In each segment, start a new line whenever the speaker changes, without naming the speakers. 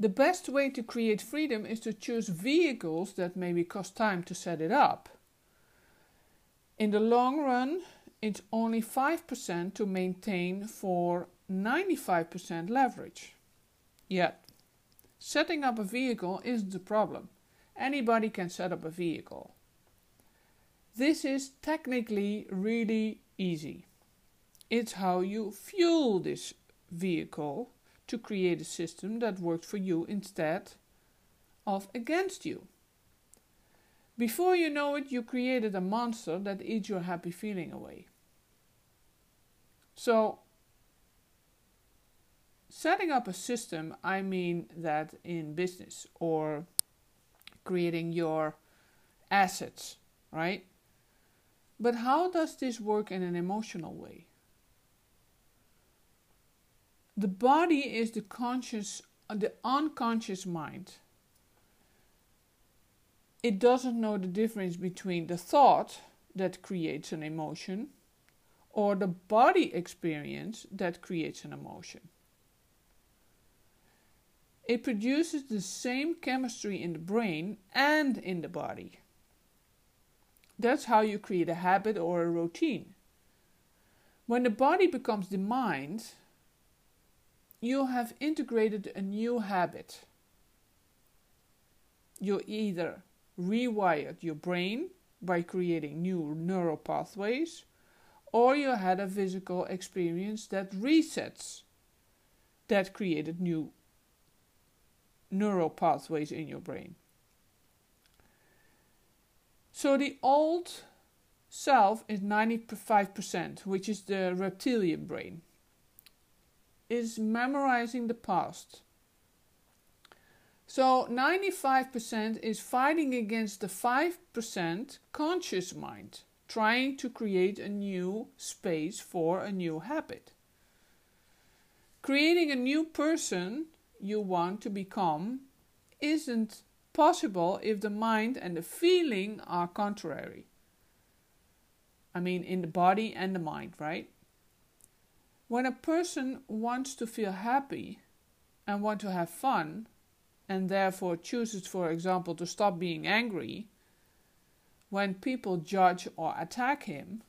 The best way to create freedom is to choose vehicles that maybe cost time to set it up. In the long run, it's only 5% to maintain for 95% leverage. Yet, setting up a vehicle isn't a problem. Anybody can set up a vehicle. This is technically really easy. It's how you fuel this vehicle to create a system that works for you instead of against you. Before you know it, you created a monster that eats your happy feeling away. So, setting up a system, I mean that in business or creating your assets, right? But how does this work in an emotional way? The body is the conscious, uh, the unconscious mind. It doesn't know the difference between the thought that creates an emotion or the body experience that creates an emotion. It produces the same chemistry in the brain and in the body. That's how you create a habit or a routine. When the body becomes the mind, you have integrated a new habit. You either rewired your brain by creating new neural pathways, or you had a physical experience that resets, that created new neural pathways in your brain. So the old self is 95%, which is the reptilian brain, is memorizing the past. So 95% is fighting against the 5% conscious mind, trying to create a new space for a new habit. Creating a new person you want to become isn't possible if the mind and the feeling are contrary. I mean, in the body and the mind, right? When a person wants to feel happy and want to have fun, and therefore chooses, for example, to stop being angry, when people judge or attack him,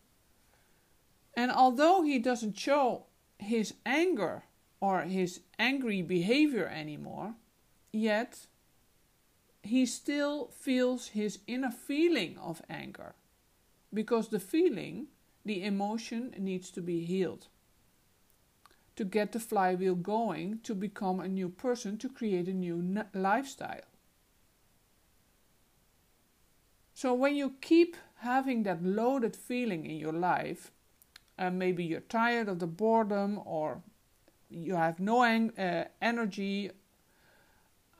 and although he doesn't show his anger or his angry behavior anymore, yet he still feels his inner feeling of anger because the feeling, the emotion, needs to be healed to get the flywheel going to become a new person to create a new lifestyle. So, when you keep having that loaded feeling in your life, and maybe you're tired of the boredom or you have no uh, energy,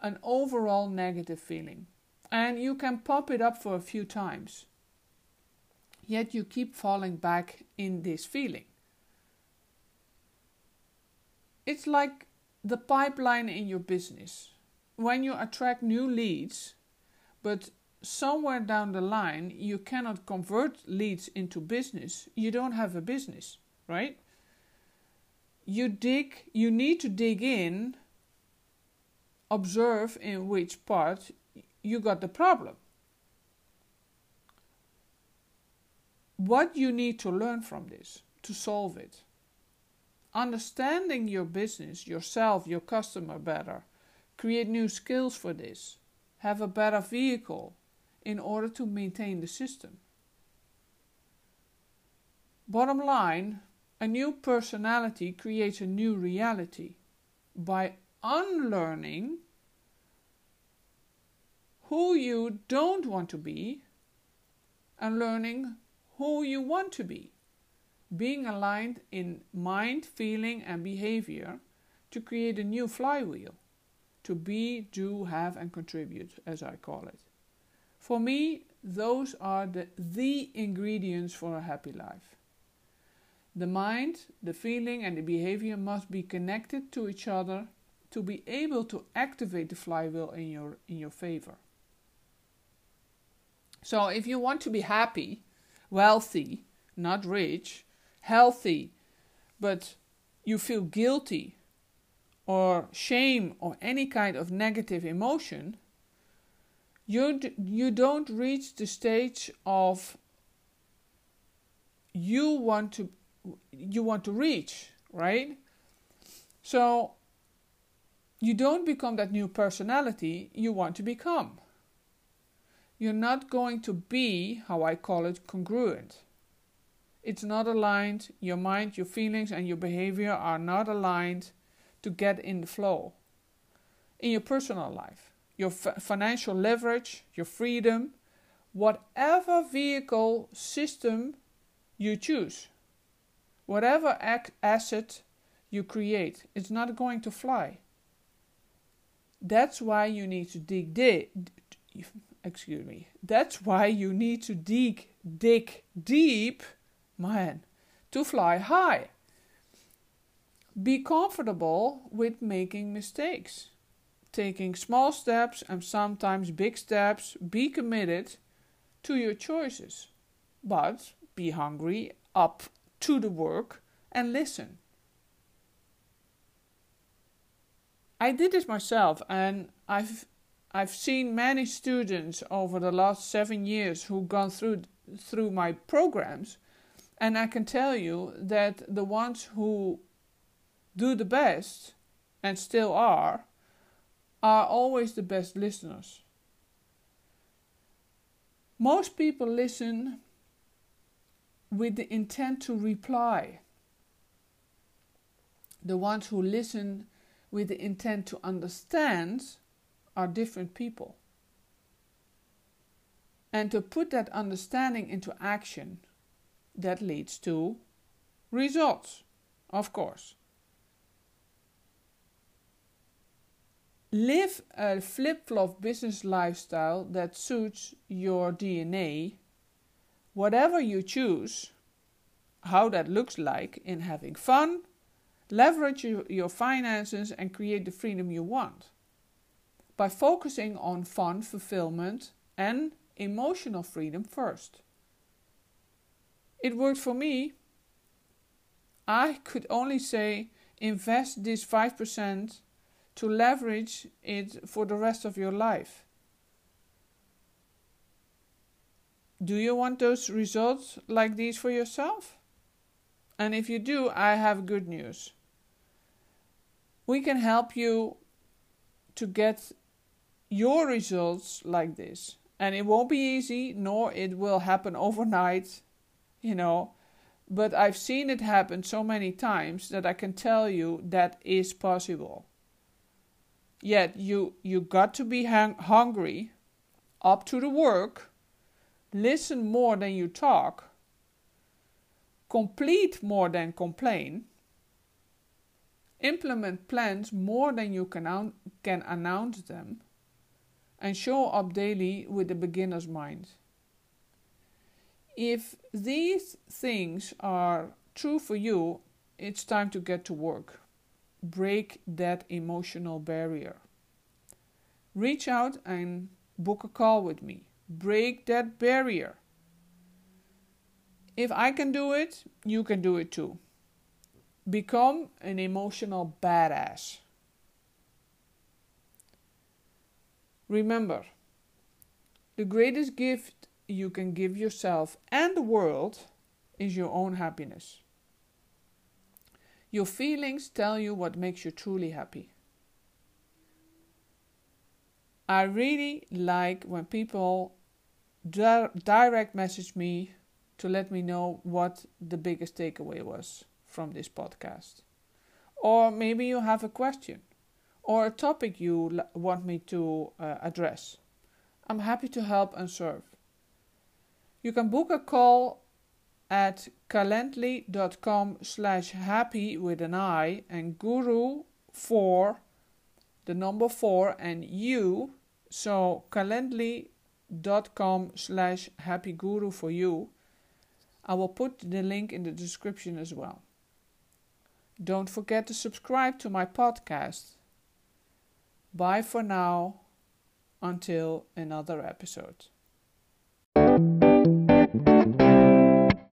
an overall negative feeling. And you can pop it up for a few times. Yet you keep falling back in this feeling. It's like the pipeline in your business. When you attract new leads, but somewhere down the line you cannot convert leads into business, you don't have a business, right? you dig you need to dig in observe in which part you got the problem what you need to learn from this to solve it understanding your business yourself your customer better create new skills for this have a better vehicle in order to maintain the system bottom line a new personality creates a new reality by unlearning who you don't want to be and learning who you want to be. Being aligned in mind, feeling, and behavior to create a new flywheel. To be, do, have, and contribute, as I call it. For me, those are the, the ingredients for a happy life. The mind, the feeling, and the behavior must be connected to each other to be able to activate the flywheel in your, in your favor. So, if you want to be happy, wealthy, not rich, healthy, but you feel guilty or shame or any kind of negative emotion, you, you don't reach the stage of you want to you want to reach, right? So you don't become that new personality you want to become. You're not going to be, how I call it, congruent. It's not aligned. Your mind, your feelings, and your behavior are not aligned to get in the flow. In your personal life, your f- financial leverage, your freedom, whatever vehicle system you choose, whatever ac- asset you create, it's not going to fly. That's why you need to dig deep. Excuse me. That's why you need to dig dig deep, man, to fly high. Be comfortable with making mistakes, taking small steps and sometimes big steps. Be committed to your choices, but be hungry up to the work and listen. I did this myself, and I've I've seen many students over the last seven years who've gone through through my programs, and I can tell you that the ones who do the best and still are are always the best listeners. Most people listen with the intent to reply. The ones who listen with the intent to understand are different people. And to put that understanding into action, that leads to results, of course. Live a flip flop business lifestyle that suits your DNA, whatever you choose, how that looks like in having fun, Leverage your finances and create the freedom you want. By focusing on fun, fulfillment, and emotional freedom first. It worked for me. I could only say invest this 5% to leverage it for the rest of your life. Do you want those results like these for yourself? And if you do, I have good news we can help you to get your results like this. And it won't be easy, nor it will happen overnight, you know. But I've seen it happen so many times that I can tell you that is possible. Yet you you got to be hung- hungry, up to the work, listen more than you talk, complete more than complain, Implement plans more than you can, can announce them, and show up daily with a beginner's mind. If these things are true for you, it's time to get to work. Break that emotional barrier. Reach out and book a call with me. Break that barrier. If I can do it, you can do it too. Become an emotional badass. Remember, the greatest gift you can give yourself and the world is your own happiness. Your feelings tell you what makes you truly happy. I really like when people di- direct message me to let me know what the biggest takeaway was from this podcast. Or maybe you have a question or a topic you want me to uh, address. I'm happy to help and serve. You can book a call at calendly.com slash happy with an I and guru for the number four and you. So calendly.com slash happy guru for you. I will put the link in the description as well. Don't forget to subscribe to my podcast. Bye for now until another episode.